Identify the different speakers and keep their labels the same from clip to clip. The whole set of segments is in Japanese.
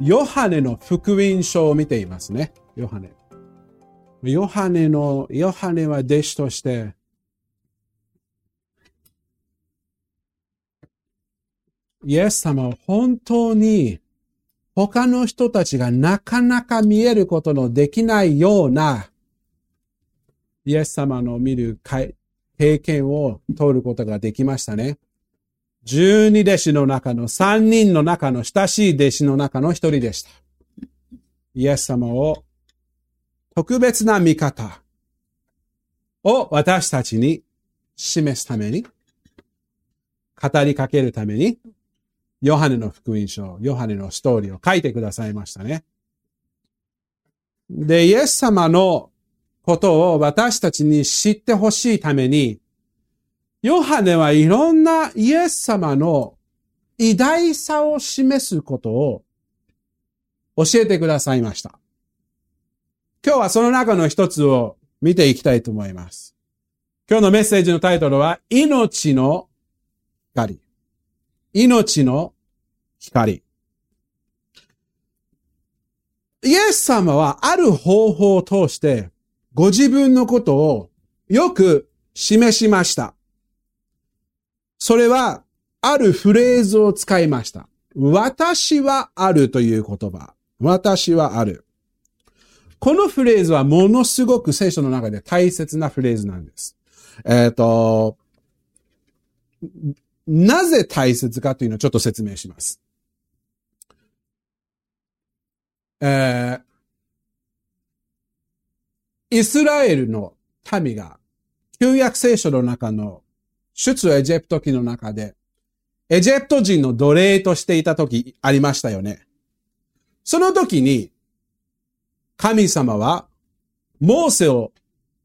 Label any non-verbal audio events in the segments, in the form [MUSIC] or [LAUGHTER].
Speaker 1: ヨハネの福音書を見ていますね。ヨハネ。ヨハネの、ヨハネは弟子として、イエス様を本当に他の人たちがなかなか見えることのできないようなイエス様の見る経験を通ることができましたね。十二弟子の中の三人の中の親しい弟子の中の一人でした。イエス様を特別な見方を私たちに示すために、語りかけるために、ヨハネの福音書、ヨハネのストーリーを書いてくださいましたね。で、イエス様のことを私たちに知ってほしいために、ヨハネはいろんなイエス様の偉大さを示すことを教えてくださいました。今日はその中の一つを見ていきたいと思います。今日のメッセージのタイトルは、命の光。命の光。イエス様はある方法を通してご自分のことをよく示しました。それは、あるフレーズを使いました。私はあるという言葉。私はある。このフレーズはものすごく聖書の中で大切なフレーズなんです。えっ、と、なぜ大切かというのをちょっと説明します。えー、イスラエルの民が旧約聖書の中の出エジプト記の中で、エジプト人の奴隷としていた時ありましたよね。その時に、神様は、モーセを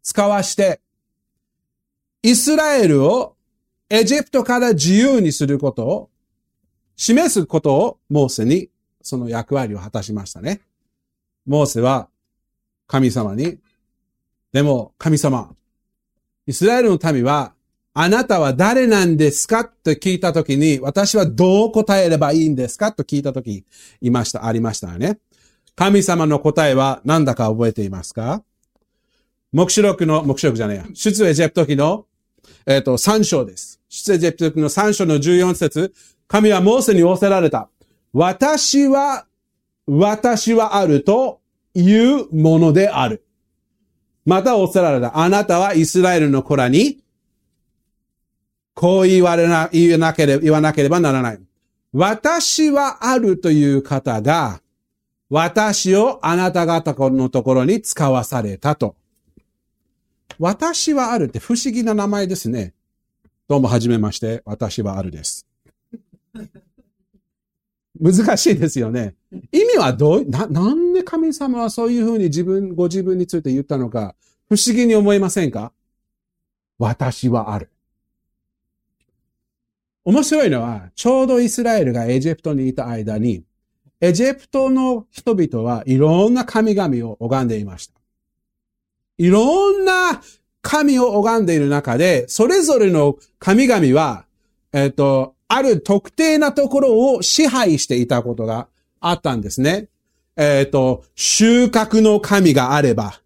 Speaker 1: 使わして、イスラエルをエジプトから自由にすることを、示すことをモーセにその役割を果たしましたね。モーセは神様に、でも神様、イスラエルの民はあなたは誰なんですか？と聞いたときに、私はどう答えればいいんですか？と聞いたとき、いました、ありましたね。神様の答えは何だか覚えていますか？目視録の、目視録じゃないや、出エジプト記の、えっ、ー、と、3章です。出エジプト記の3章の14節神はモーセに仰せられた。私は、私はあるというものである。また仰せられた。あなたはイスラエルの子らに、こう言われな、言わなければ、言わなければならない。私はあるという方が、私をあなた方のところに使わされたと。私はあるって不思議な名前ですね。どうも、はじめまして。私はあるです。難しいですよね。意味はどう、な、なんで神様はそういうふうに自分、ご自分について言ったのか、不思議に思いませんか？私はある。面白いのは、ちょうどイスラエルがエジプトにいた間に、エジプトの人々はいろんな神々を拝んでいました。いろんな神を拝んでいる中で、それぞれの神々は、えっ、と、ある特定なところを支配していたことがあったんですね。えっ、と、収穫の神があれば、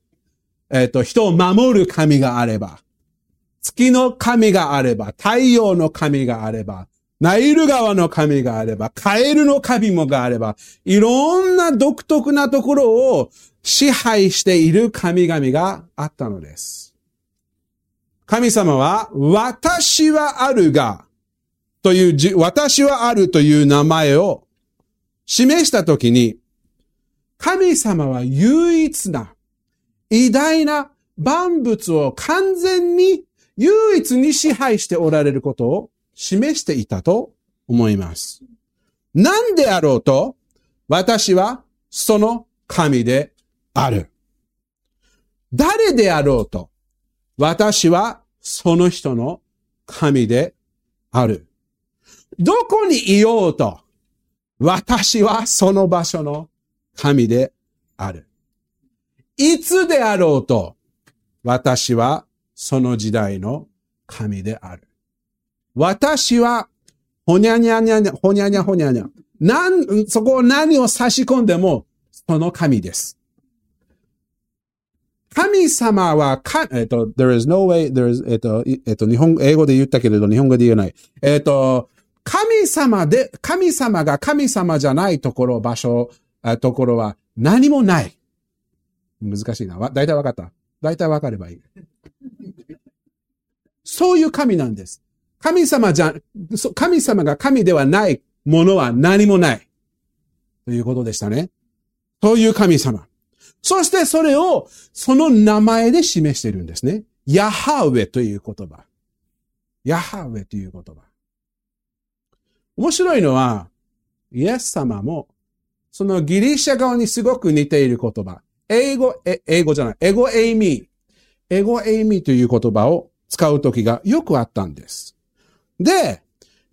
Speaker 1: えっ、と、人を守る神があれば、月の神があれば、太陽の神があれば、ナイル川の神があれば、カエルの神もがあれば、いろんな独特なところを支配している神々があったのです。神様は、私はあるが、という、私はあるという名前を示したときに、神様は唯一な、偉大な万物を完全に唯一に支配しておられることを示していたと思います。何であろうと、私はその神である。誰であろうと、私はその人の神である。どこにいようと、私はその場所の神である。いつであろうと、私はその時代の神である。私は、ほにゃにゃにゃにゃ、ほにゃにゃほにゃにゃ。なん、そこを何を差し込んでも、その神です。神様はか、えっと、there is no way, there is, えっと、えっと、日本、英語で言ったけれど、日本語で言えない。えっと、神様で、神様が神様じゃないところ、場所、ところは何もない。難しいな。大体わかった。大体わかればいい。そういう神なんです。神様じゃ、神様が神ではないものは何もない。ということでしたね。そういう神様。そしてそれをその名前で示しているんですね。ヤハウェという言葉。ヤハウェという言葉。面白いのは、イエス様も、そのギリシャ側にすごく似ている言葉。英語、英語じゃない。エゴエイミー。エゴエイミーという言葉を使う時がよくあったんです。で、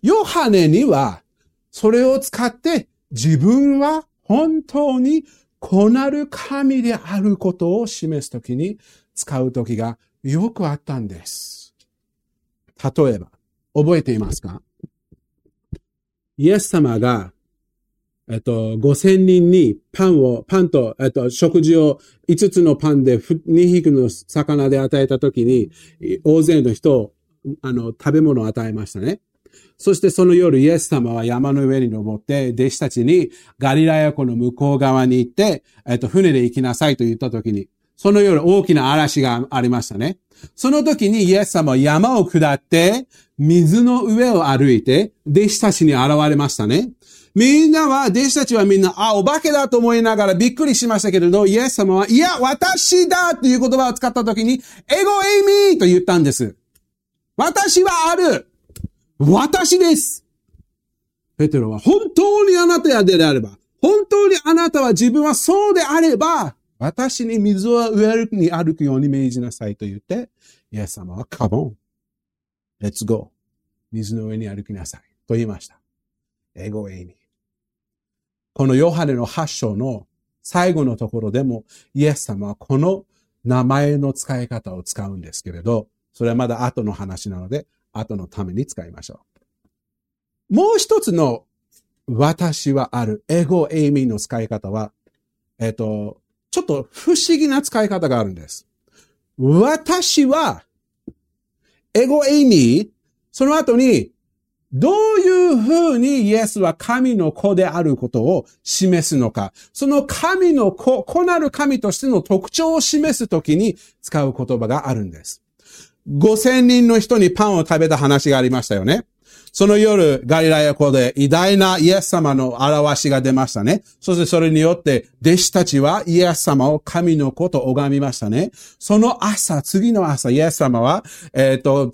Speaker 1: ヨハネには、それを使って自分は本当にこなる神であることを示すときに使うときがよくあったんです。例えば、覚えていますか？イエス様が、えっと、5000人にパンを、パンと、えっと、食事を5つのパンで2匹の魚で与えたときに、大勢の人を、あの、食べ物を与えましたね。そしてその夜、イエス様は山の上に登って、弟子たちにガリラヤ湖の向こう側に行って、えっと、船で行きなさいと言った時に、その夜大きな嵐がありましたね。その時にイエス様は山を下って、水の上を歩いて、弟子たちに現れましたね。みんなは、弟子たちはみんな、あ、お化けだと思いながらびっくりしましたけれど、イエス様は、いや、私だという言葉を使った時に、エゴエイミーと言ったんです。私はある私です。ペテロは本当にあなたやであれば、本当にあなたは自分はそうであれば、私に水を上に歩くように命じなさいと言って、イエス様はカボン。レッツゴー。水の上に歩きなさい。と言いました。英語エイミー。このヨハネの8章の最後のところでも、イエス様はこの名前の使い方を使うんですけれど、それはまだ後の話なので、後のために使いましょう。もう一つの私はあるエゴエイミーの使い方は、えっ、と、ちょっと不思議な使い方があるんです。私は、エゴエイミー、その後に、どういうふうにイエスは神の子であることを示すのか。その神の子、子なる神としての特徴を示すときに使う言葉があるんです。5000人の人にパンを食べた話がありましたよね。その夜、ガリラヤ湖で偉大なイエス様の表しが出ましたね。そしてそれによって、弟子たちはイエス様を神の子と拝みましたね。その朝、次の朝、イエス様は、えっ、ー、と、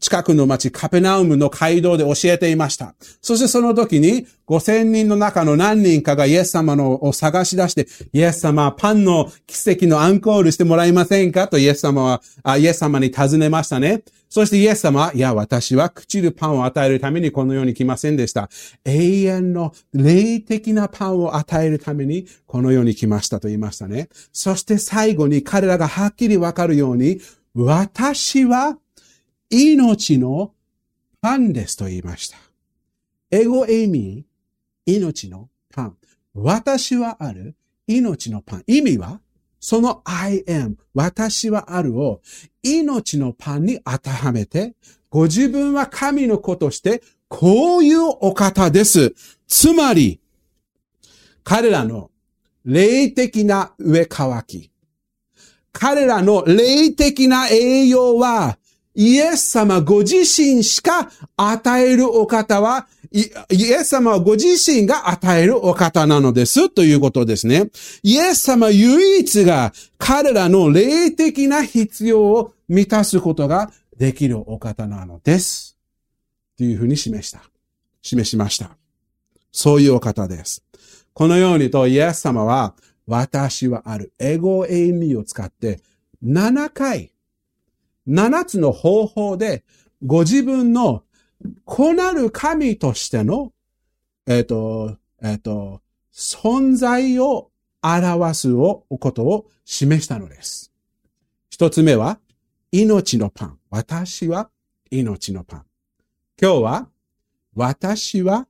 Speaker 1: 近くの町カペナウムの街道で教えていました。そしてその時に5000人の中の何人かがイエス様のを探し出して、イエス様パンの奇跡のアンコールしてもらえませんか？とイエス様は、あイエス様に尋ねましたね。そしてイエス様は、いや、私は朽ちるパンを与えるためにこの世に来ませんでした。永遠の霊的なパンを与えるためにこの世に来ましたと言いましたね。そして最後に彼らがはっきりわかるように、私は命のパンですと言いました。エゴエミー、命のパン。私はある命のパン。意味はその I am、私はあるを命のパンに当てはめて、ご自分は神の子として、こういうお方です。つまり、彼らの霊的な上乾き、彼らの霊的な栄養は、イエス様ご自身しか与えるお方は、イエス様はご自身が与えるお方なのですということですね。イエス様唯一が彼らの霊的な必要を満たすことができるお方なのです。というふうに示した。示しました。そういうお方です。このようにとイエス様は、私はある。エゴエイミーを使って、7回、7つの方法で、ご自分の子なる神としての、えっ、ー、と、えっ、ー、と、存在を表すをことを示したのです。一つ目は、命のパン。私は命のパン。今日は、私は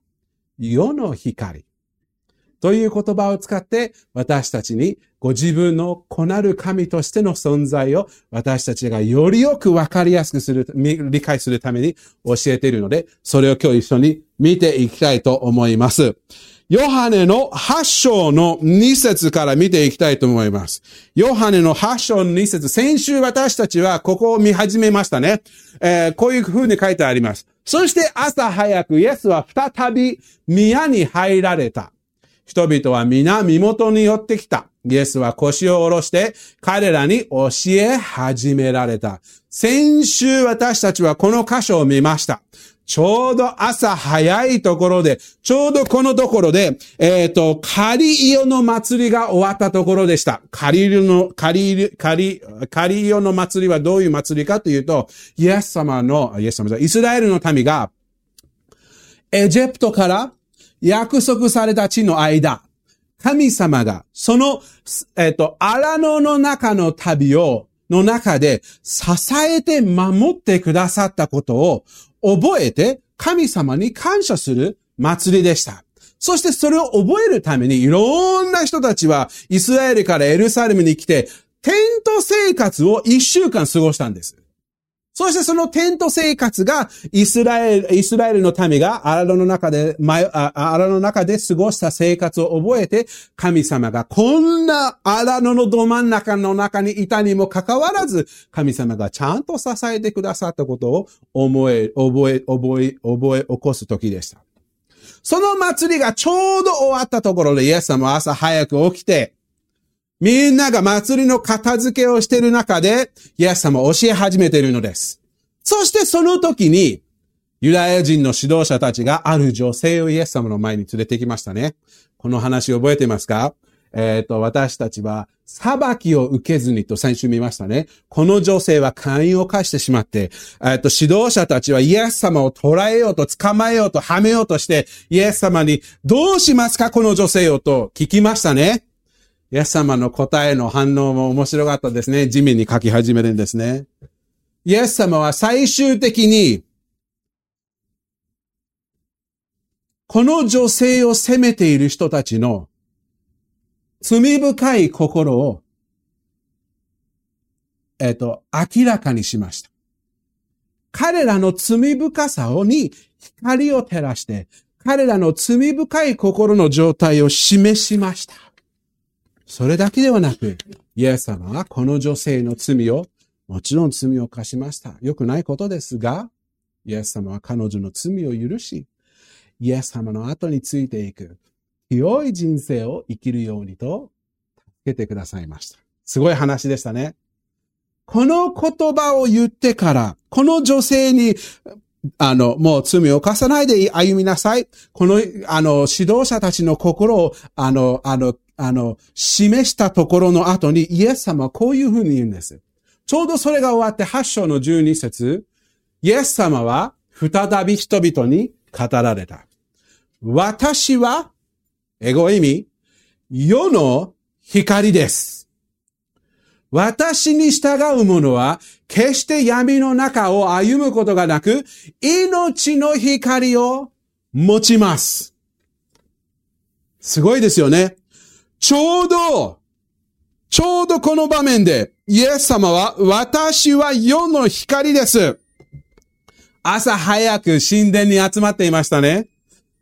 Speaker 1: 世の光。という言葉を使って私たちにご自分の子なる神としての存在を私たちがよりよくわかりやすくする、理解するために教えているので、それを今日一緒に見ていきたいと思います。ヨハネの8章の2節から見ていきたいと思います。ヨハネの8章の2節先週私たちはここを見始めましたね。えー、こういう風に書いてあります。そして朝早くイエスは再び宮に入られた。人々は皆身元に寄ってきた。イエスは腰を下ろして彼らに教え始められた。先週私たちはこの箇所を見ました。ちょうど朝早いところで、ちょうどこのところで、えっ、ー、と、カリイオの祭りが終わったところでした。カリイオの、カリ、カリ、カリイオの祭りはどういう祭りかというと、イエス様の、イエス様イスラエルの民が、エジプトから約束された地の間、神様が、その、えっ、と、荒野の中の旅を、の中で支えて守ってくださったことを覚えて神様に感謝する祭りでした。そしてそれを覚えるためにいろんな人たちはイスラエルからエルサレムに来てテント生活を一週間過ごしたんです。そしてそのテント生活が、イスラエル、イスラエルの民が荒野の中で、荒野の中で過ごした生活を覚えて、神様がこんな荒野のど真ん中の中にいたにもかかわらず、神様がちゃんと支えてくださったことを思え、覚え、覚え、覚え起こす時でした。その祭りがちょうど終わったところで、イエス様は朝早く起きて、みんなが祭りの片付けをしている中で、イエス様を教え始めているのです。そしてその時に、ユダヤ人の指導者たちがある女性をイエス様の前に連れてきましたね。この話覚えてますか？えっ、ー、と、私たちは裁きを受けずにと先週見ましたね。この女性は会員を犯してしまって、えっ、ー、と、指導者たちはイエス様を捕らえようと捕まえようとはめようとして、イエス様にどうしますか？この女性をと聞きましたね。イエス様の答えの反応も面白かったですね。地面に書き始めるんですね。イエス様は最終的に、この女性を責めている人たちの罪深い心を、えっ、と、明らかにしました。彼らの罪深さに光を照らして、彼らの罪深い心の状態を示しました。それだけではなく、イエス様はこの女性の罪を、もちろん罪を犯しました。良くないことですが、イエス様は彼女の罪を許し、イエス様の後についていく、良い人生を生きるようにと、助けてくださいました。すごい話でしたね。この言葉を言ってから、この女性に、あの、もう罪を犯さないで歩みなさい。この、あの、指導者たちの心を、あの、あの、あの、示したところの後にイエス様はこういうふうに言うんです。ちょうどそれが終わって8章の12節イエス様は再び人々に語られた。私は、エゴ意味、世の光です。私に従う者は、決して闇の中を歩むことがなく、命の光を持ちます。すごいですよね。ちょうど、ちょうどこの場面で、イエス様は、私は世の光です。朝早く神殿に集まっていましたね。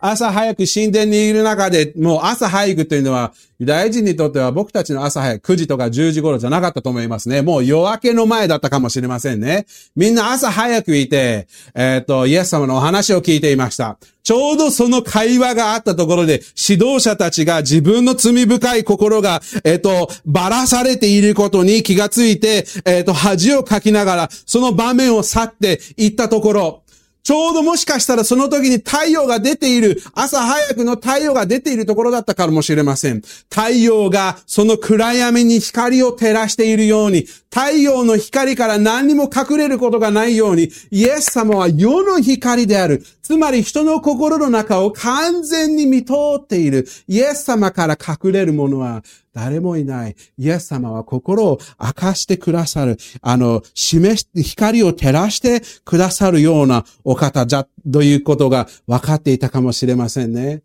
Speaker 1: 朝早く神殿にいる中で、もう朝早くというのは、ユダヤ人にとっては僕たちの朝早く9時とか10時頃じゃなかったと思いますね。もう夜明けの前だったかもしれませんね。みんな朝早くいて、えっ、ー、と、イエス様のお話を聞いていました。ちょうどその会話があったところで、指導者たちが自分の罪深い心が、えっ、ー、と、ばらされていることに気がついて、えっ、ー、と、恥をかきながら、その場面を去っていったところ、ちょうどもしかしたらその時に太陽が出ている、朝早くの太陽が出ているところだったかもしれません。太陽がその暗闇に光を照らしているように、太陽の光から何にも隠れることがないように、イエス様は世の光である。つまり人の心の中を完全に見通っている。イエス様から隠れるものは誰もいない。イエス様は心を明かしてくださる。あの、示し、光を照らしてくださるようなお方じゃ、ということが分かっていたかもしれませんね。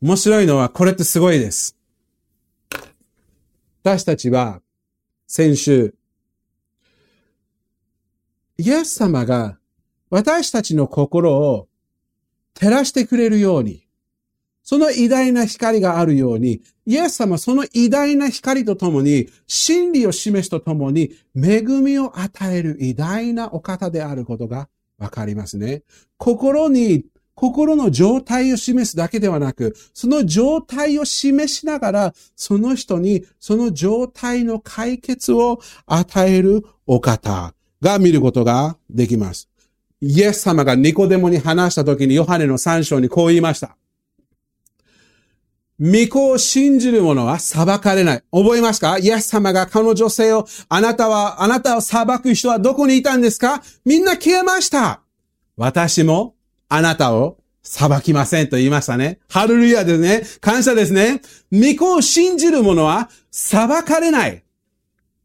Speaker 1: 面白いのは、これってすごいです。私たちは、先週、イエス様が私たちの心を照らしてくれるように、その偉大な光があるように、イエス様その偉大な光とともに、真理を示すとともに、恵みを与える偉大なお方であることがわかりますね。心に、心の状態を示すだけではなく、その状態を示しながら、その人にその状態の解決を与えるお方が見ることができます。イエス様がニコデモに話した時にヨハネの三章にこう言いました。御子を信じる者は裁かれない。覚えますかイエス様がこの女性を、あなたは、あなたを裁く人はどこにいたんですか？みんな消えました。私もあなたを裁きませんと言いましたね。ハルルヤですね。感謝ですね。御子を信じる者は裁かれない。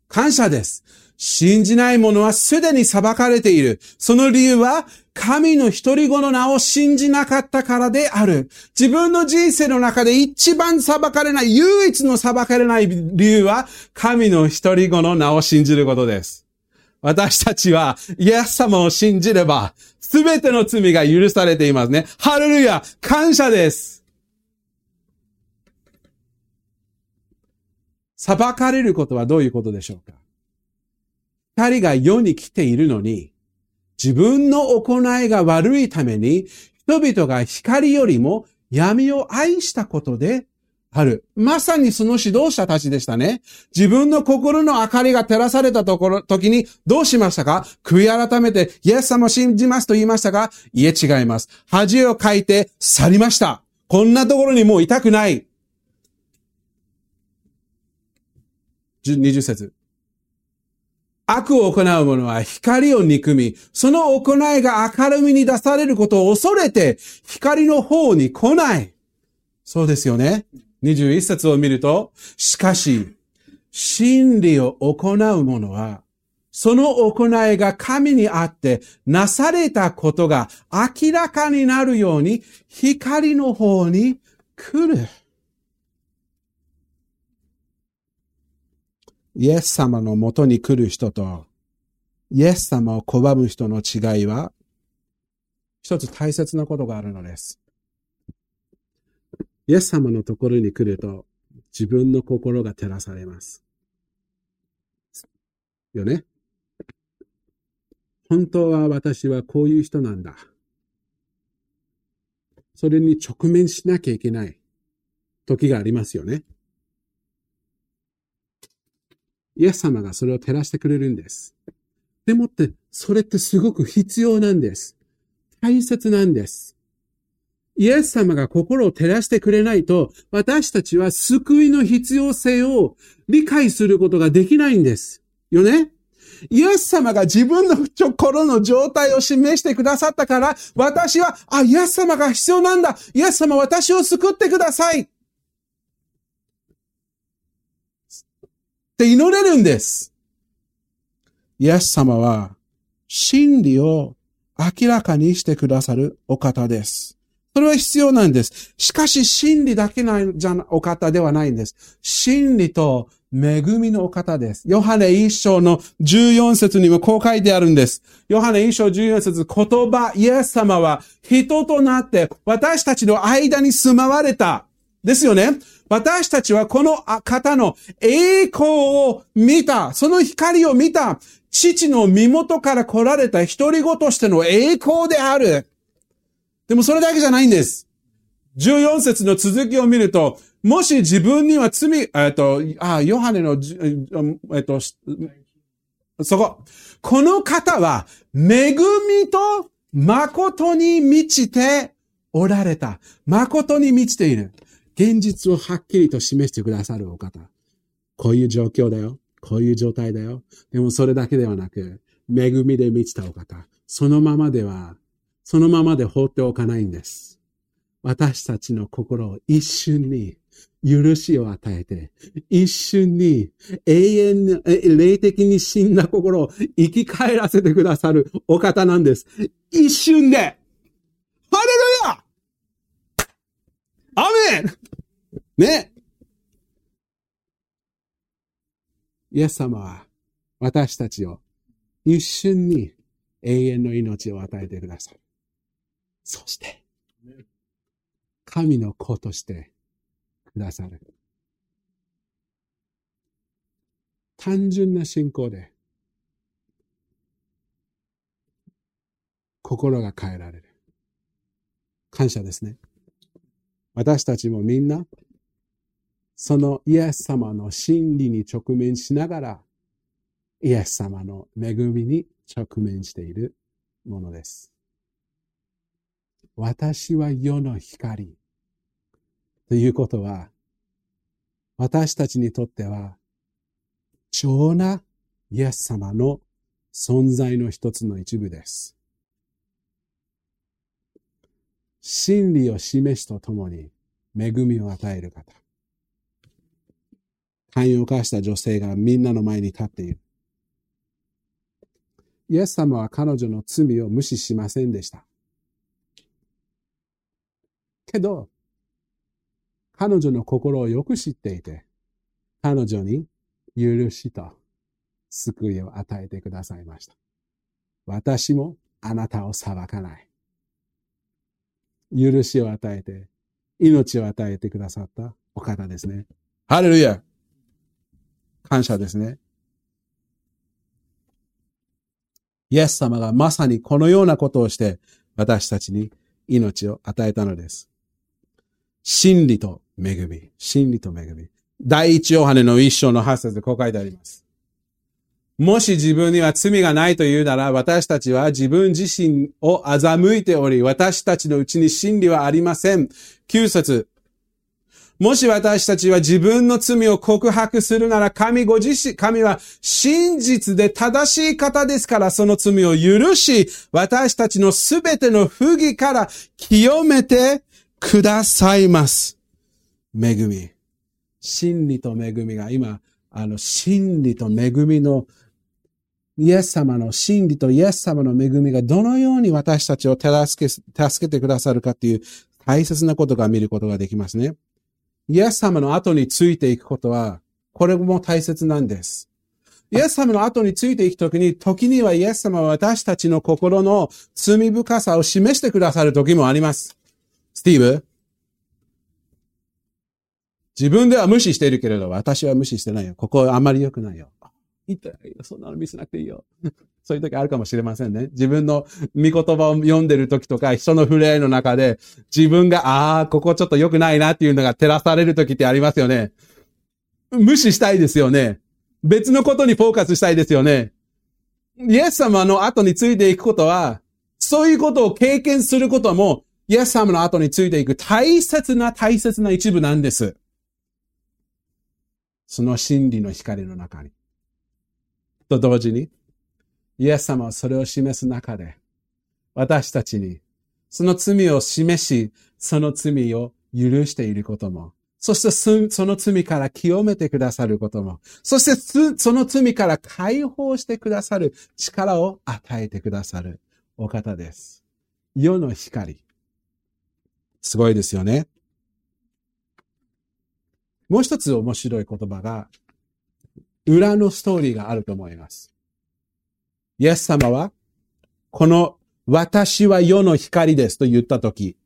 Speaker 1: 感謝です。信じない者はすでに裁かれている。その理由は、神の一人子の名を信じなかったからである。自分の人生の中で一番裁かれない、唯一の裁かれない理由は、神の一人子の名を信じることです。私たちは、イエス様を信じれば、すべての罪が許されていますね。ハレルヤ感謝です裁かれることはどういうことでしょうか？光が世に来ているのに、自分の行いが悪いために、人々が光よりも闇を愛したことである。まさにその指導者たちでしたね。自分の心の明かりが照らされたところ、時にどうしましたか？悔い改めて、イエス様を信じますと言いましたが、いえ違います。恥をかいて去りました。こんなところにもういたくない。20節。悪を行う者は光を憎み、その行いが明るみに出されることを恐れて、光の方に来ない。そうですよね。21節を見ると、しかし、真理を行う者は、その行いが神にあってなされたことが明らかになるように光の方に来る。イエス様のもとに来る人と、イエス様を拒む人の違いは、一つ大切なことがあるのです。イエス様のところに来ると、自分の心が照らされます。よね？本当は私はこういう人なんだ。それに直面しなきゃいけない時がありますよね。イエス様がそれを照らしてくれるんです。でもって、それってすごく必要なんです。大切なんです。イエス様が心を照らしてくれないと、私たちは救いの必要性を理解することができないんです。よね？イエス様が自分の心の状態を示してくださったから、私は、あ、イエス様が必要なんだ。イエス様私を救ってください。って祈れるんです。イエス様は真理を明らかにしてくださるお方です。それは必要なんです。しかし真理だけないじゃお方ではないんです。真理と恵みのお方です。ヨハネ一章の14節にもこう書いてあるんです。ヨハネ一章14節言葉、イエス様は人となって私たちの間に住まわれた。ですよね。私たちはこの方の栄光を見た、その光を見た、父の身元から来られた一人子としての栄光である。でもそれだけじゃないんです。14節の続きを見ると、もし自分には罪、えっと、あ、ヨハネの、えっと、そこ。この方は、恵みと誠に満ちておられた。誠に満ちている。現実をはっきりと示してくださるお方。こういう状況だよ。こういう状態だよ。でもそれだけではなく、恵みで満ちたお方。そのままでは、そのままで放っておかないんです。私たちの心を一瞬に許しを与えて、一瞬に永遠に、霊的に死んだ心を生き返らせてくださるお方なんです。一瞬でハレルヤアメンねイエス様は私たちを一瞬に永遠の命を与えてくださる。そして、神の子としてくださる。単純な信仰で、心が変えられる。感謝ですね。私たちもみんな、そのイエス様の真理に直面しながら、イエス様の恵みに直面しているものです。私は世の光。ということは、私たちにとっては、貴重なイエス様の存在の一つの一部です。真理を示すとともに恵みを与える方。寛容を犯した女性がみんなの前に立っている。イエス様は彼女の罪を無視しませんでした。けど、彼女の心をよく知っていて、彼女に許しと救いを与えてくださいました。私もあなたを裁かない。許しを与えて、命を与えてくださったお方ですね。ハレルヤ感謝ですね。イエス様がまさにこのようなことをして私たちに命を与えたのです。真理と恵み。真理と恵み。第一ヨハネの一章の八節でこう書いてあります。もし自分には罪がないというなら、私たちは自分自身を欺いており、私たちのうちに真理はありません。9節もし私たちは自分の罪を告白するなら、神ご自身、神は真実で正しい方ですから、その罪を許し、私たちのすべての不義から清めてくださいます。恵み。真理と恵みが今、あの、真理と恵みのイエス様の真理とイエス様の恵みがどのように私たちを手助け、助けてくださるかっていう大切なことが見ることができますね。イエス様の後についていくことは、これも大切なんです。イエス様の後についていくときに、時にはイエス様は私たちの心の罪深さを示してくださる時もあります。スティーブ？自分では無視しているけれど、私は無視してないよ。ここはあまり良くないよ。いいよ。そんなの見せなくていいよ。そういう時あるかもしれませんね。自分の見言葉を読んでる時とか、人の触れ合いの中で、自分が、ああ、ここちょっと良くないなっていうのが照らされる時ってありますよね。無視したいですよね。別のことにフォーカスしたいですよね。イエス様の後についていくことは、そういうことを経験することも、イエス様の後についていく大切な大切な一部なんです。その真理の光の中に。と同時に、イエス様はそれを示す中で、私たちに、その罪を示し、その罪を許していることも、そしてその罪から清めてくださることも、そしてその罪から解放してくださる力を与えてくださるお方です。世の光。すごいですよね。もう一つ面白い言葉が、裏のストーリーがあると思います。イエス様は、この私は世の光ですと言ったとき、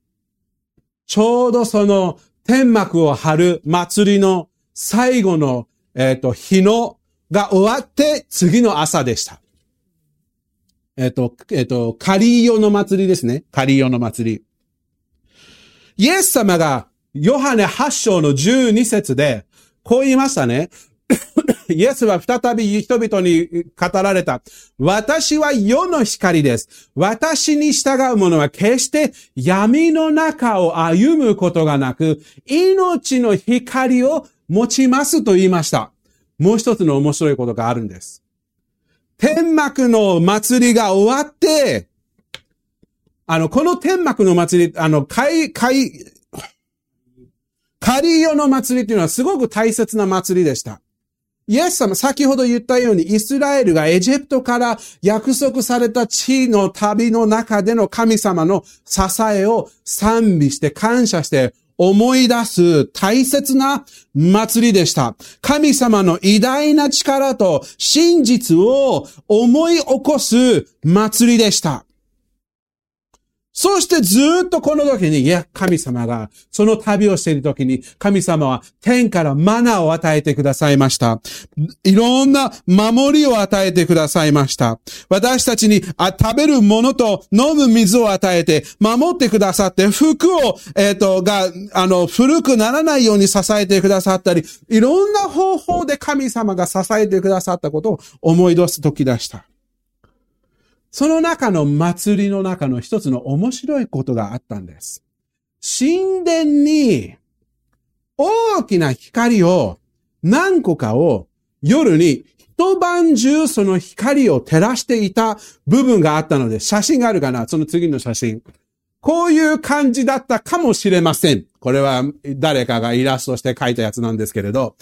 Speaker 1: ちょうどその天幕を張る祭りの最後の、えっ、ー、と、日のが終わって次の朝でした。えっ、ー、と、えっ、ー、と、カリーヨの祭りですね。カリーヨの祭り。イエス様がヨハネ8章の12節で、こう言いましたね。[LAUGHS] イエスは再び人々に語られた。私は世の光です。私に従う者は決して闇の中を歩むことがなく、命の光を持ちますと言いました。もう一つの面白いことがあるんです。天幕の祭りが終わって、あの、この天幕の祭り、あの、海、海、カリオの祭りというのはすごく大切な祭りでした。イエス様、先ほど言ったように、イスラエルがエジプトから約束された地の旅の中での神様の支えを賛美して感謝して思い出す大切な祭りでした。神様の偉大な力と真実を思い起こす祭りでした。そしてずっとこの時に、いや、神様が、その旅をしている時に、神様は天からマナーを与えてくださいました。いろんな守りを与えてくださいました。私たちにあ食べるものと飲む水を与えて、守ってくださって、服を、えっ、ー、と、が、あの、古くならないように支えてくださったり、いろんな方法で神様が支えてくださったことを思い出す時でした。その中の祭りの中の一つの面白いことがあったんです。神殿に大きな光を何個かを夜に一晩中その光を照らしていた部分があったので、写真があるかなその次の写真。こういう感じだったかもしれません。これは誰かがイラストして描いたやつなんですけれど、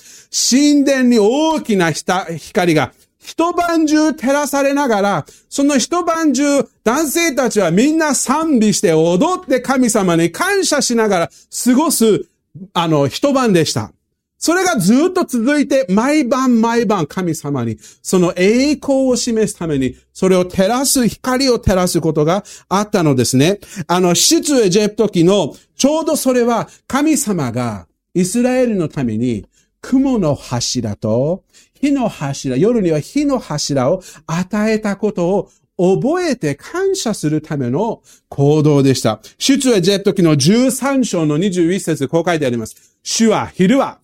Speaker 1: 神殿に大きな光が一晩中照らされながら、その一晩中、男性たちはみんな賛美して踊って神様に感謝しながら過ごす、あの、一晩でした。それがずっと続いて、毎晩毎晩神様に、その栄光を示すために、それを照らす、光を照らすことがあったのですね。あの、出エジェプト記の、ちょうどそれは神様がイスラエルのために、雲の柱と火の柱、夜には火の柱を与えたことを覚えて感謝するための行動でした。出エジェット記の13章の21節こう書いてあります。主は昼は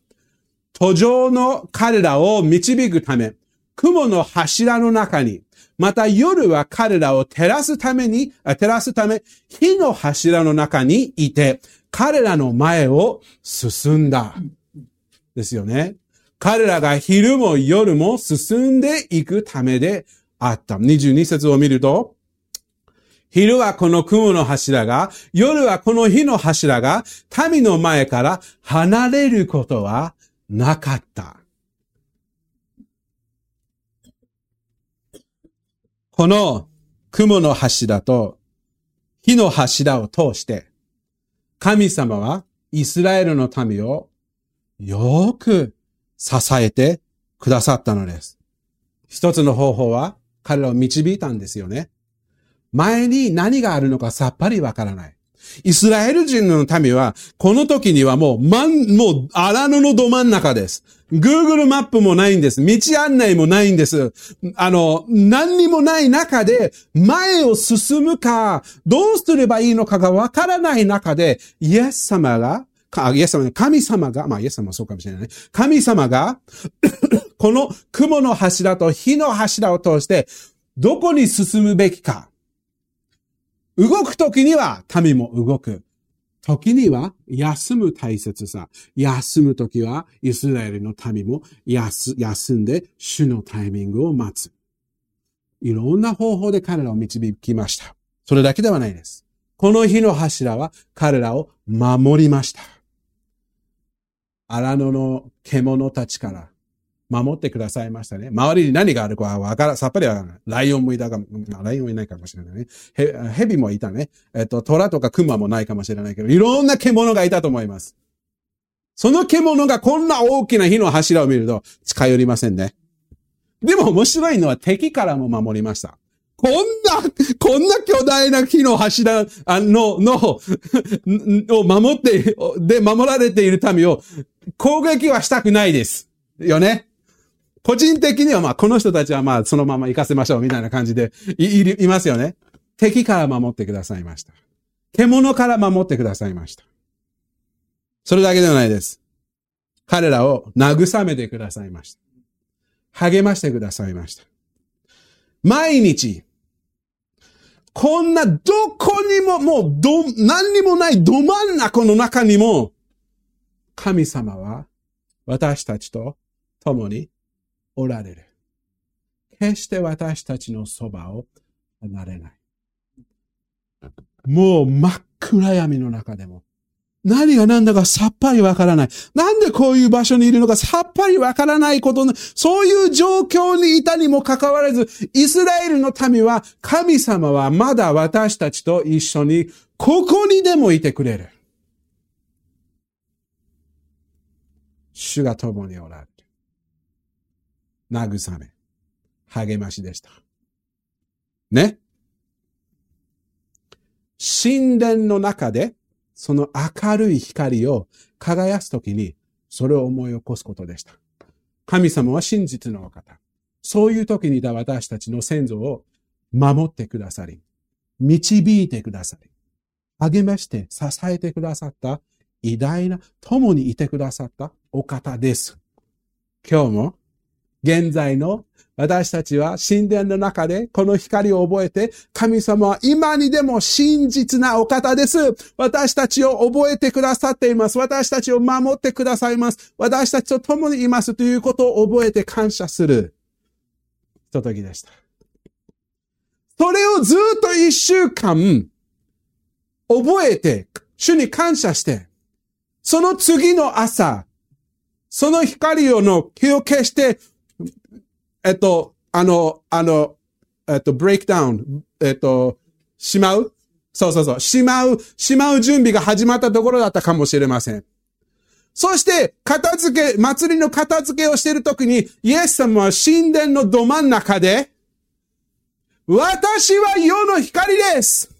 Speaker 1: 途上の彼らを導くため、雲の柱の中に、また夜は彼らを照らすために、照らすため、火の柱の中にいて、彼らの前を進んだ。ですよね。彼らが昼も夜も進んでいくためであった。22節を見ると、昼はこの雲の柱が、夜はこの火の柱が、民の前から離れることはなかった。この雲の柱と火の柱を通して、神様はイスラエルの民をよく支えてくださったのです。一つの方法は彼らを導いたんですよね。前に何があるのかさっぱりわからない。イスラエル人の民は、この時にはもう、まん、もう、荒野のど真ん中です。Google マップもないんです。道案内もないんです。あの、何にもない中で、前を進むか、どうすればいいのかがわからない中で、イエス様がかイエス様、神様が、まあイエス様もそうかもしれないね。神様が [COUGHS] この雲の柱と火の柱を通して、どこに進むべきか。動くときには民も動く。時には休む大切さ。休むときはイスラエルの民も休んで主のタイミングを待つ。いろんな方法で彼らを導きました。それだけではないです。この火の柱は彼らを守りました。荒野の獣たちから守ってくださいましたね。周りに何があるかはわから、さっぱりわからない。ライオンもいたかも、ライオンいないかもしれないね。ヘビもいたね。えっと、虎とか熊もないかもしれないけど、いろんな獣がいたと思います。その獣がこんな大きな火の柱を見ると近寄りませんね。でも面白いのは敵からも守りました。こんな、こんな巨大な木の柱の、の、を守って、で、守られている民を攻撃はしたくないです。よね？個人的にはまあ、この人たちはまあ、そのまま行かせましょうみたいな感じでい、い、いますよね。敵から守ってくださいました。獣から守ってくださいました。それだけではないです。彼らを慰めてくださいました。励ましてくださいました。毎日、こんなどこにももうど、何にもないど真ん中の中にも、神様は私たちと共におられる。決して私たちのそばを離れない。もう真っ暗闇の中でも、何が何だかさっぱりわからない。なんでこういう場所にいるのかさっぱりわからないことの、そういう状況にいたにもかかわらず、イスラエルの民は、神様はまだ私たちと一緒に、ここにでもいてくれる。主が共におられる。慰め、励ましでした。ね神殿の中で、その明るい光を輝すときに、それを思い起こすことでした。神様は真実のお方。そういう時にいた私たちの先祖を守ってくださり、導いてくださり、励まして支えてくださった偉大な、共にいてくださったお方です。今日も現在の私たちは神殿の中でこの光を覚えて、神様は今にでも真実なお方です。私たちを覚えてくださっています。私たちを守ってくださいます。私たちと共にいますということを覚えて感謝するひとときでした。それをずっと一週間覚えて、主に感謝して、その次の朝、その光をの気を消してえっと、あの、あの、えっと、ブレイクダウン、えっと、しまう？そうそうそう。しまう、しまう準備が始まったところだったかもしれません。そして、片付け、祭りの片付けをしているときに、イエス様は神殿のど真ん中で、私は世の光です。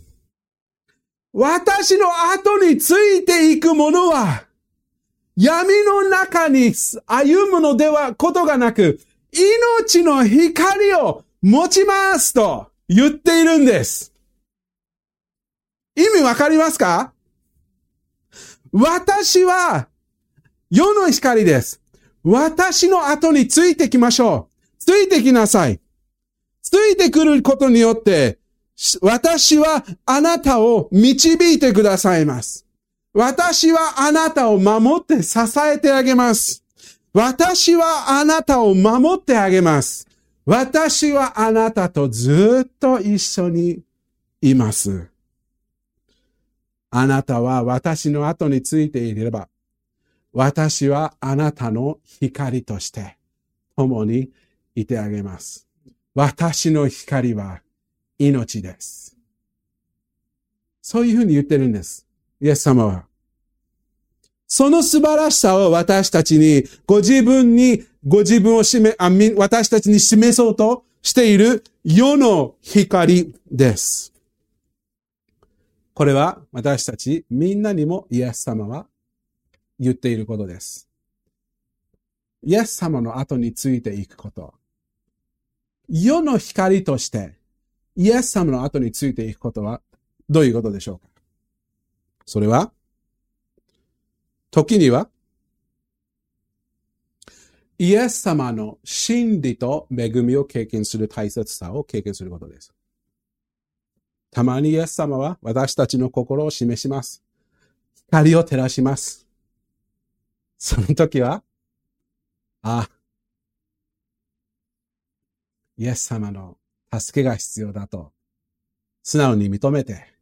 Speaker 1: 私の後についていくものは、闇の中に歩むのではことがなく、命の光を持ちますと言っているんです。意味わかりますか？私は世の光です。私の後についてきましょう。ついてきなさい。ついてくることによって、私はあなたを導いてくださいます。私はあなたを守って支えてあげます。私はあなたを守ってあげます。私はあなたとずっと一緒にいます。あなたは私の後についていれば、私はあなたの光として共にいてあげます。私の光は命です。そういうふうに言ってるんです。イエス様は。その素晴らしさを私たちに、ご自分に、ご自分を示、あ私たちに示そうとしている世の光です。これは私たちみんなにもイエス様は言っていることです。イエス様の後についていくこと。世の光としてイエス様の後についていくことはどういうことでしょうか？それは時には、イエス様の真理と恵みを経験する大切さを経験することです。たまにイエス様は私たちの心を示します。光を照らします。その時は、あ、イエス様の助けが必要だと、素直に認めて、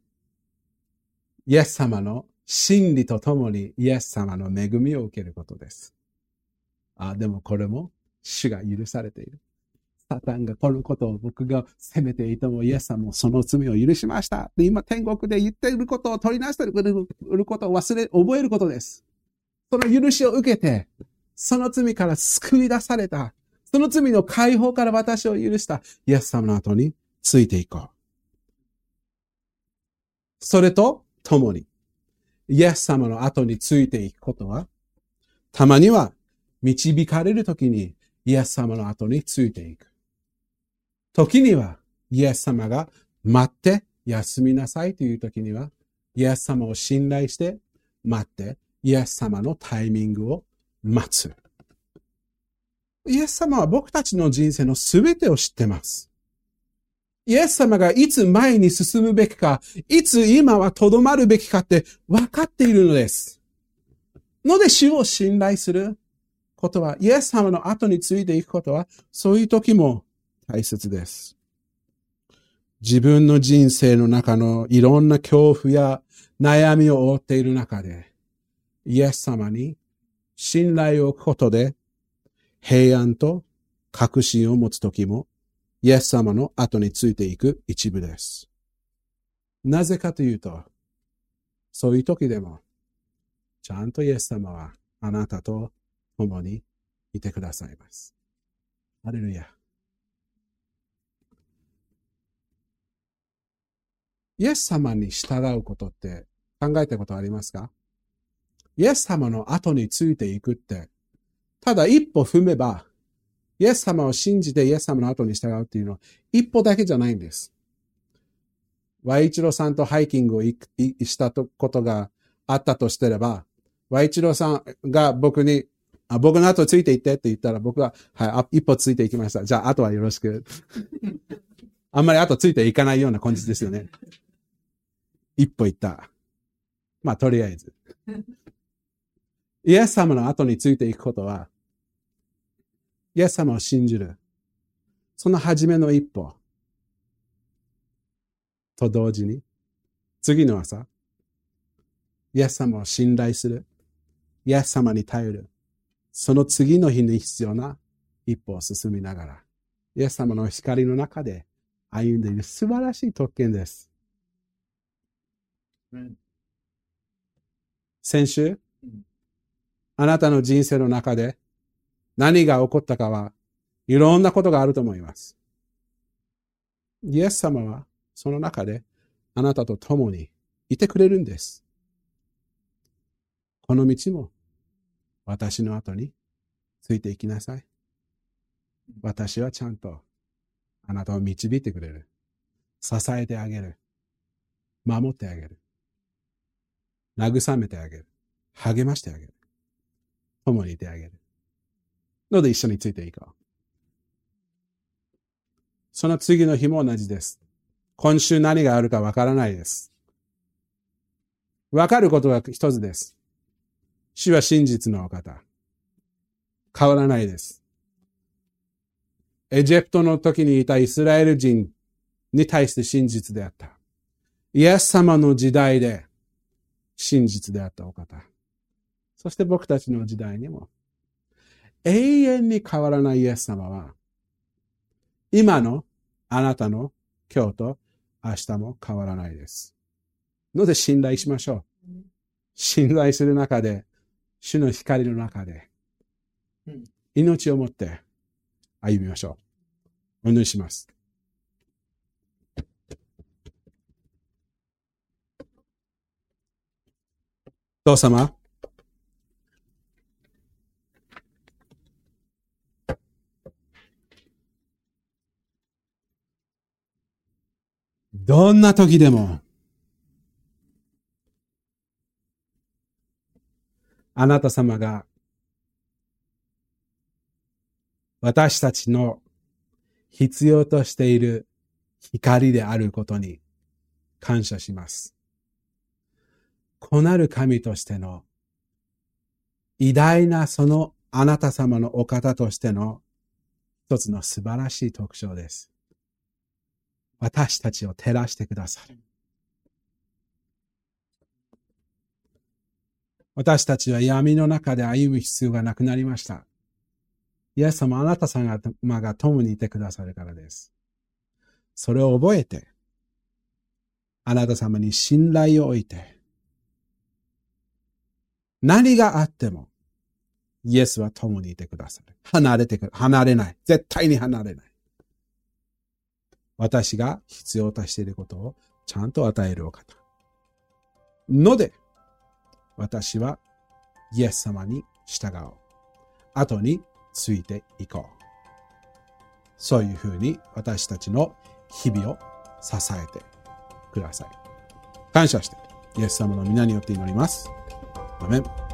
Speaker 1: イエス様の真理とともにイエス様の恵みを受けることです。あ、でもこれも主が許されている。サタンがこのことを僕が責めていても、イエス様もその罪を許しました。で、今天国で言っていることを取りなしていることを忘れ、覚えることです。その許しを受けて、その罪から救い出された。その罪の解放から私を許したイエス様の後についていこう。それと共に、イエス様の後についていくことは、たまには導かれるときにイエス様の後についていく。時にはイエス様が待って休みなさいという時には、イエス様を信頼して待って、イエス様のタイミングを待つ。イエス様は僕たちの人生のすべてを知ってます。イエス様がいつ前に進むべきか、いつ今は留まるべきかって分かっているのです。ので主を信頼することは、イエス様の後についていくことは、そういう時も大切です。自分の人生の中のいろんな恐怖や悩みを負っている中で、イエス様に信頼を置くことで、平安と確信を持つ時もイエス様の後についていく一部です。なぜかというと、そういう時でも、ちゃんとイエス様はあなたと共にいてくださいます。アレルヤ。イエス様に従うことって考えたことありますか？イエス様の後についていくって、ただ一歩踏めばイエス様を信じてイエス様の後に従うっていうのは一歩だけじゃないんです。ワイチロさんとハイキングをしたことがあったとしてれば、ワイチロさんが僕に、あ僕の後ついていってって言ったら僕は、はい、一歩ついていきました。じゃあ、後はよろしく。[LAUGHS] あんまり後ついていかないような感じですよね。一歩行った。まあ、とりあえず。[LAUGHS] イエス様の後についていくことは、イエス様を信じる。その初めの一歩。と同時に、次の朝、イエス様を信頼する。イエス様に頼る。その次の日に必要な一歩を進みながら、イエス様の光の中で歩んでいる素晴らしい特権です。先週、あなたの人生の中で何が起こったかはいろんなことがあると思います。イエス様はその中であなたと共にいてくれるんです。この道も私の後についていきなさい。私はちゃんとあなたを導いてくれる。支えてあげる。守ってあげる。慰めてあげる。励ましてあげる。共にいてあげる。ので一緒についていこう。その次の日も同じです。今週何があるかわからないです。わかることは一つです。主は真実のお方。変わらないです。エジプトの時にいたイスラエル人に対して真実であった。イエス様の時代で真実であったお方。そして僕たちの時代にも永遠に変わらないイエス様は、今のあなたの今日と明日も変わらないです。ので信頼しましょう。信頼する中で、主の光の中で、命をもって歩みましょう。お祈りします。父様、どんな時でも、あなた様が私たちの必要としている光であることに感謝します。子なる神としての偉大なそのあなた様のお方としての一つの素晴らしい特徴です。私たちを照らしてくださる。私たちは闇の中で歩む必要がなくなりました。イエス様、あなた様が共にいてくださるからです。それを覚えて、あなた様に信頼を置いて、何があっても、イエスは共にいてくださる。離れてくる。離れない。絶対に離れない。私が必要としていることをちゃんと与えるお方。ので、私はイエス様に従おう。後についていこう。そういうふうに私たちの日々を支えてください。感謝して、イエス様の皆によって祈ります。アメン。